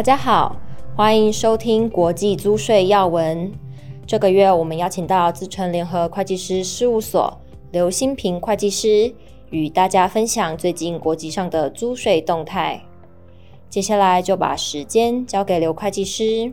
大家好，欢迎收听国际租税要闻。这个月我们邀请到自诚联合会计师事务所刘新平会计师，与大家分享最近国际上的租税动态。接下来就把时间交给刘会计师。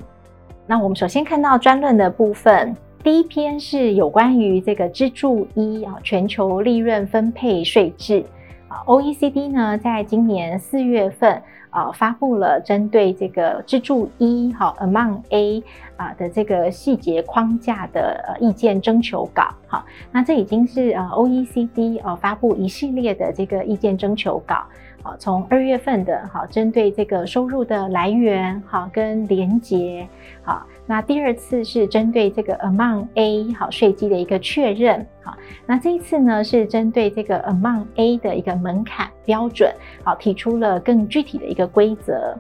那我们首先看到专论的部分，第一篇是有关于这个支柱一啊，全球利润分配税制啊，OECD 呢在今年四月份。啊，发布了针对这个支柱一哈，Among A 啊的这个细节框架的呃意见征求稿哈，那这已经是呃 OECD 呃发布一系列的这个意见征求稿，啊，从二月份的哈针对这个收入的来源哈跟连结好。那第二次是针对这个 Amount A 好税基的一个确认，好，那这一次呢是针对这个 Amount A 的一个门槛标准，好，提出了更具体的一个规则。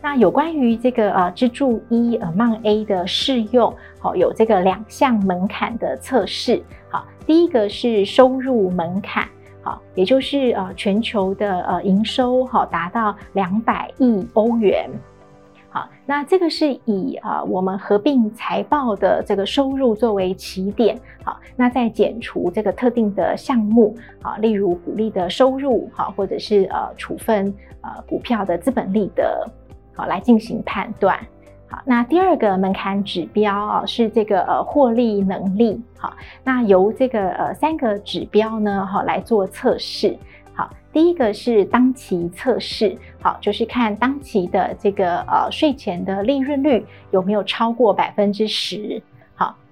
那有关于这个呃支柱一 Amount A 的适用，好，有这个两项门槛的测试，好，第一个是收入门槛，好，也就是呃全球的呃营收好达到两百亿欧元。好，那这个是以啊我们合并财报的这个收入作为起点，好，那再减除这个特定的项目，好，例如股利的收入，好，或者是呃处分呃股票的资本利得，好，来进行判断。好，那第二个门槛指标啊是这个呃获利能力，好，那由这个呃三个指标呢，好来做测试。好第一个是当期测试，好，就是看当期的这个呃税前的利润率有没有超过百分之十，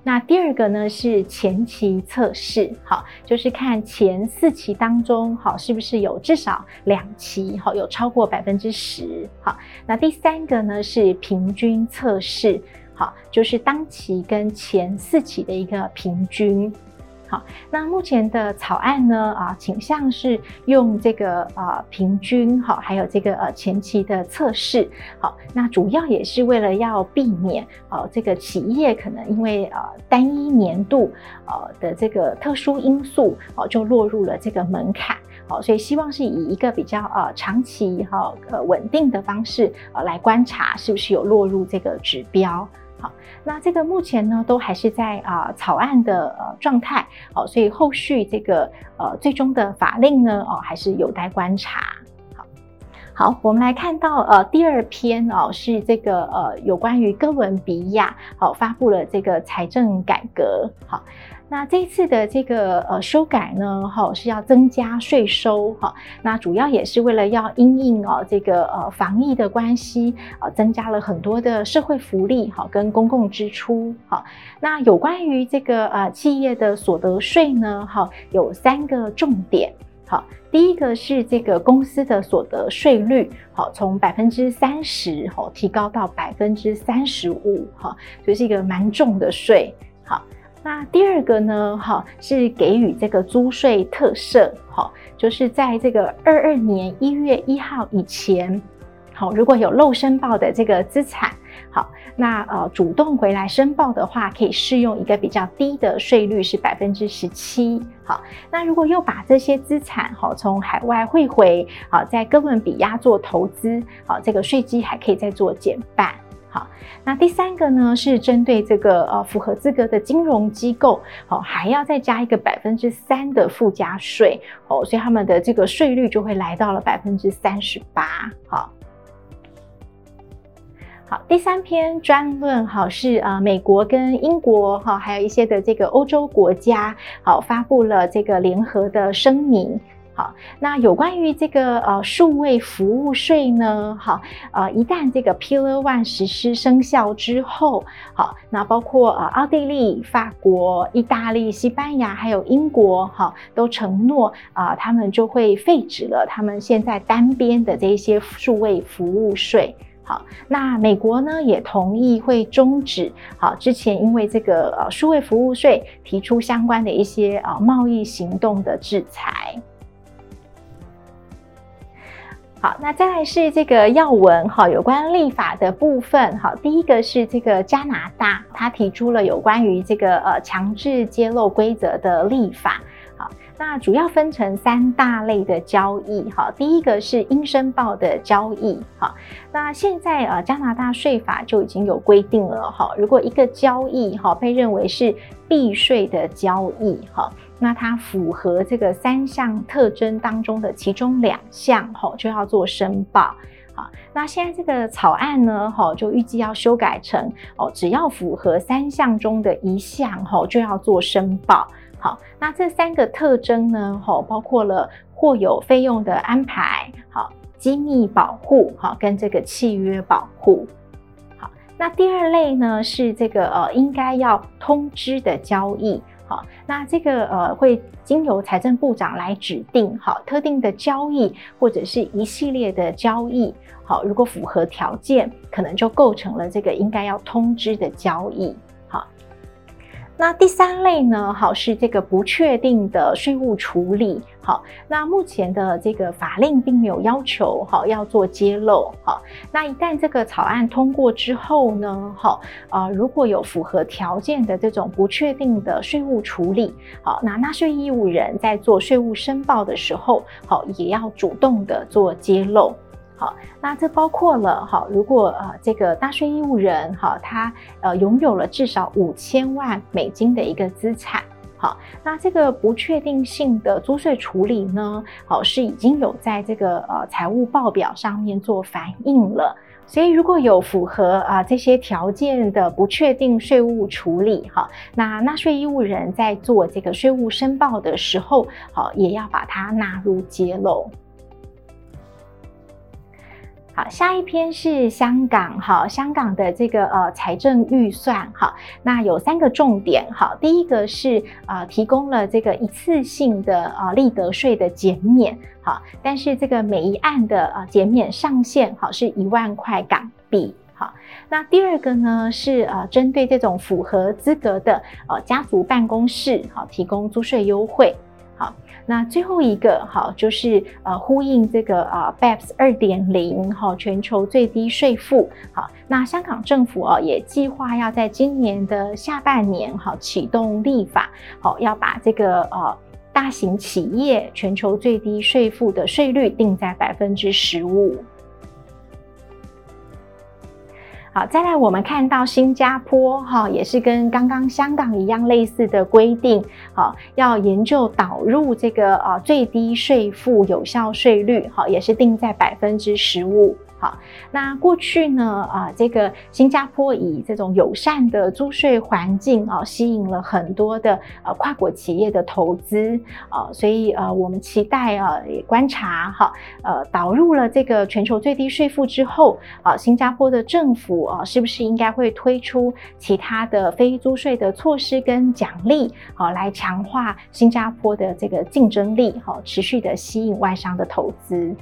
那第二个呢是前期测试，好，就是看前四期当中，好，是不是有至少两期，好，有超过百分之十，好，那第三个呢是平均测试，好，就是当期跟前四期的一个平均。那目前的草案呢，啊，倾向是用这个呃平均，哈，还有这个呃前期的测试，好，那主要也是为了要避免，呃，这个企业可能因为呃单一年度呃的这个特殊因素，哦，就落入了这个门槛，好，所以希望是以一个比较呃长期哈呃稳定的方式呃来观察是不是有落入这个指标。好，那这个目前呢，都还是在啊、呃、草案的呃状态，哦，所以后续这个呃最终的法令呢，哦，还是有待观察。好，好，我们来看到呃第二篇哦，是这个呃有关于哥伦比亚，好、哦、发布了这个财政改革，好。那这次的这个呃修改呢，哈是要增加税收哈，那主要也是为了要因应哦这个呃防疫的关系啊，增加了很多的社会福利哈跟公共支出哈。那有关于这个呃企业的所得税呢，哈有三个重点，好，第一个是这个公司的所得税率，好从百分之三十哈提高到百分之三十五哈，所以是一个蛮重的税，好。那第二个呢，哈，是给予这个租税特赦，哈，就是在这个二二年一月一号以前，好，如果有漏申报的这个资产，好，那呃主动回来申报的话，可以适用一个比较低的税率，是百分之十七，好，那如果又把这些资产，好，从海外汇回，好，在哥伦比亚做投资，好，这个税基还可以再做减半。好，那第三个呢，是针对这个呃符合资格的金融机构，好，还要再加一个百分之三的附加税，哦，所以他们的这个税率就会来到了百分之三十八。好，好，第三篇专论好是呃美国跟英国哈，还有一些的这个欧洲国家，好发布了这个联合的声明。好，那有关于这个呃数位服务税呢？好，呃，一旦这个 Pillar One 实施生效之后，好，那包括呃奥地利、法国、意大利、西班牙还有英国，哈，都承诺啊、他们就会废止了他们现在单边的这些数位服务税。好，那美国呢也同意会终止好之前因为这个呃数位服务税提出相关的一些呃贸易行动的制裁。好，那再来是这个要闻哈，有关立法的部分哈。第一个是这个加拿大，他提出了有关于这个呃强制揭露规则的立法。好，那主要分成三大类的交易，哈，第一个是应申报的交易，哈，那现在呃加拿大税法就已经有规定了，哈，如果一个交易哈被认为是避税的交易，哈，那它符合这个三项特征当中的其中两项，哈，就要做申报。好，那现在这个草案呢，哈，就预计要修改成哦，只要符合三项中的一项，哈，就要做申报。好，那这三个特征呢，哈，包括了或有费用的安排，好，机密保护，好，跟这个契约保护。好，那第二类呢是这个呃，应该要通知的交易。好，那这个呃会经由财政部长来指定，好，特定的交易或者是一系列的交易，好，如果符合条件，可能就构成了这个应该要通知的交易。好那第三类呢，好，是这个不确定的税务处理，好，那目前的这个法令并没有要求，好，要做揭露，好，那一旦这个草案通过之后呢，好，呃，如果有符合条件的这种不确定的税务处理，好，那纳税义务人在做税务申报的时候，好，也要主动的做揭露。好，那这包括了哈，如果呃这个纳税义务人哈，他呃拥有了至少五千万美金的一个资产，好，那这个不确定性的租税处理呢，好是已经有在这个呃财务报表上面做反映了，所以如果有符合啊这些条件的不确定税务处理哈，那纳税义务人在做这个税务申报的时候，好也要把它纳入揭露。好，下一篇是香港，好，香港的这个呃财政预算，好，那有三个重点，好，第一个是、呃、提供了这个一次性的啊、呃、利得税的减免，好，但是这个每一案的啊、呃、减免上限，好是一万块港币，好，那第二个呢是呃针对这种符合资格的呃家族办公室，好提供租税优惠。好，那最后一个哈就是呃呼应这个啊 BEPS 二点零哈全球最低税负哈，那香港政府啊也计划要在今年的下半年哈启动立法好，要把这个呃大型企业全球最低税负的税率定在百分之十五。好，再来我们看到新加坡哈，也是跟刚刚香港一样类似的规定，好，要研究导入这个啊最低税负有效税率，好，也是定在百分之十五。好，那过去呢，啊，这个新加坡以这种友善的租税环境啊，吸引了很多的呃跨国企业的投资啊，所以呃，我们期待啊，也观察哈，呃，导入了这个全球最低税负之后啊，新加坡的政府啊，是不是应该会推出其他的非租税的措施跟奖励，好，来强化新加坡的这个竞争力，好，持续的吸引外商的投资。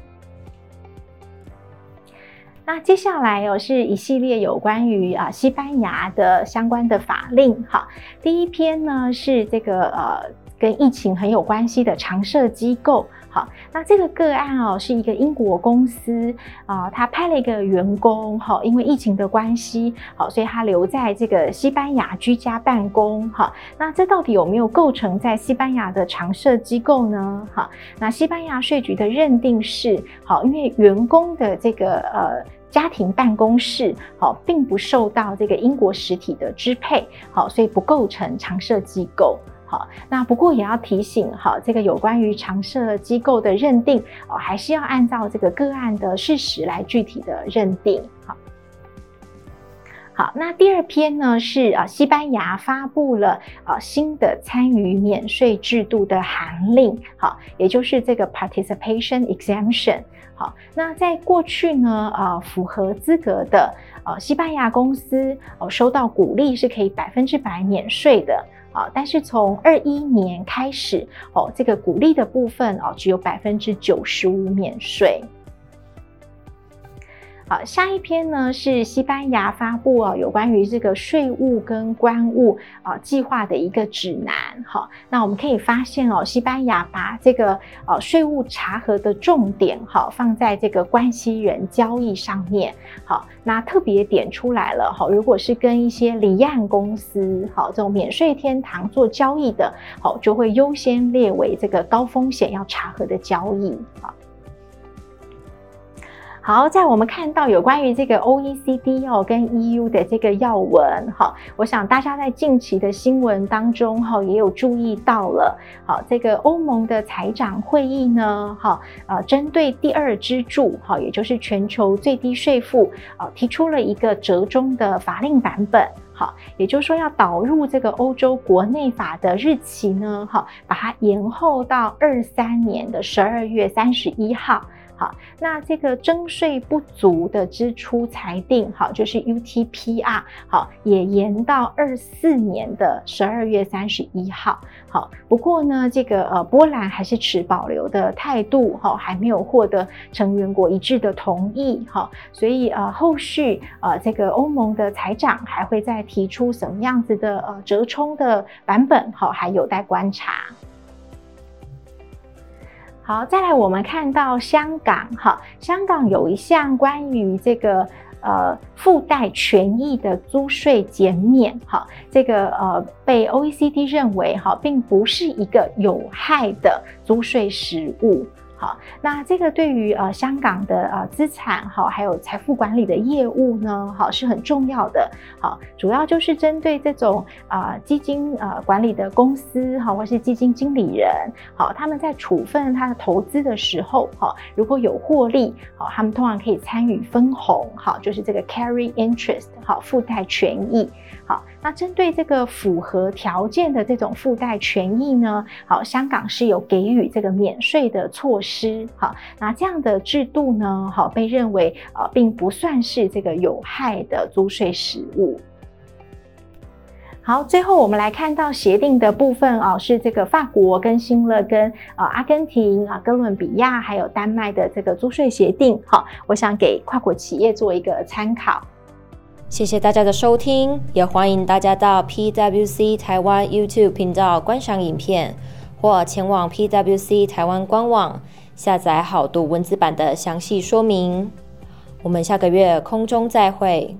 那接下来哦，是一系列有关于啊西班牙的相关的法令。好，第一篇呢是这个呃跟疫情很有关系的常设机构。好，那这个个案哦是一个英国公司啊，他派了一个员工，好，因为疫情的关系，好，所以他留在这个西班牙居家办公。好，那这到底有没有构成在西班牙的常设机构呢？好，那西班牙税局的认定是好，因为员工的这个呃。家庭办公室好，并不受到这个英国实体的支配，好，所以不构成常设机构。好，那不过也要提醒，哈，这个有关于常设机构的认定，哦，还是要按照这个个案的事实来具体的认定。好，好，那第二篇呢是啊，西班牙发布了啊新的参与免税制度的函令，好，也就是这个 participation exemption。好，那在过去呢，呃，符合资格的呃西班牙公司，哦，收到股利是可以百分之百免税的啊，但是从二一年开始，哦，这个股利的部分哦，只有百分之九十五免税。好，下一篇呢是西班牙发布啊有关于这个税务跟关务啊计划的一个指南。好，那我们可以发现哦，西班牙把这个呃税务查核的重点好放在这个关系人交易上面。好，那特别点出来了。好，如果是跟一些离岸公司好这种免税天堂做交易的，好就会优先列为这个高风险要查核的交易。好。好，在我们看到有关于这个 OECD 哦跟 EU 的这个要文，好，我想大家在近期的新闻当中哈也有注意到了，好，这个欧盟的财长会议呢，哈，呃，针对第二支柱，哈，也就是全球最低税负，啊，提出了一个折中的法令版本，好，也就是说要导入这个欧洲国内法的日期呢，哈，把它延后到二三年的十二月三十一号。好，那这个征税不足的支出裁定，好，就是 UTPR，好，也延到二四年的十二月三十一号。好，不过呢，这个呃，波兰还是持保留的态度，哈，还没有获得成员国一致的同意，哈，所以呃，后续呃，这个欧盟的财长还会再提出什么样子的呃折冲的版本，哈，还有待观察。好，再来我们看到香港，哈，香港有一项关于这个呃附带权益的租税减免，哈，这个呃被 OECD 认为哈并不是一个有害的租税实务。那这个对于呃香港的呃资产哈，还有财富管理的业务呢，好是很重要的。好，主要就是针对这种啊、基金呃管理的公司哈，或是基金经理人好，他们在处分他的投资的时候，哈，如果有获利，好，他们通常可以参与分红，好，就是这个 carry interest，好，附带权益。好，那针对这个符合条件的这种附带权益呢，好，香港是有给予这个免税的措施。好，那这样的制度呢，好，被认为呃并不算是这个有害的租税实务。好，最后我们来看到协定的部分啊，是这个法国更新了跟呃阿根廷啊、哥伦比亚还有丹麦的这个租税协定。好，我想给跨国企业做一个参考。谢谢大家的收听，也欢迎大家到 PwC 台湾 YouTube 频道观赏影片，或前往 PwC 台湾官网下载好读文字版的详细说明。我们下个月空中再会。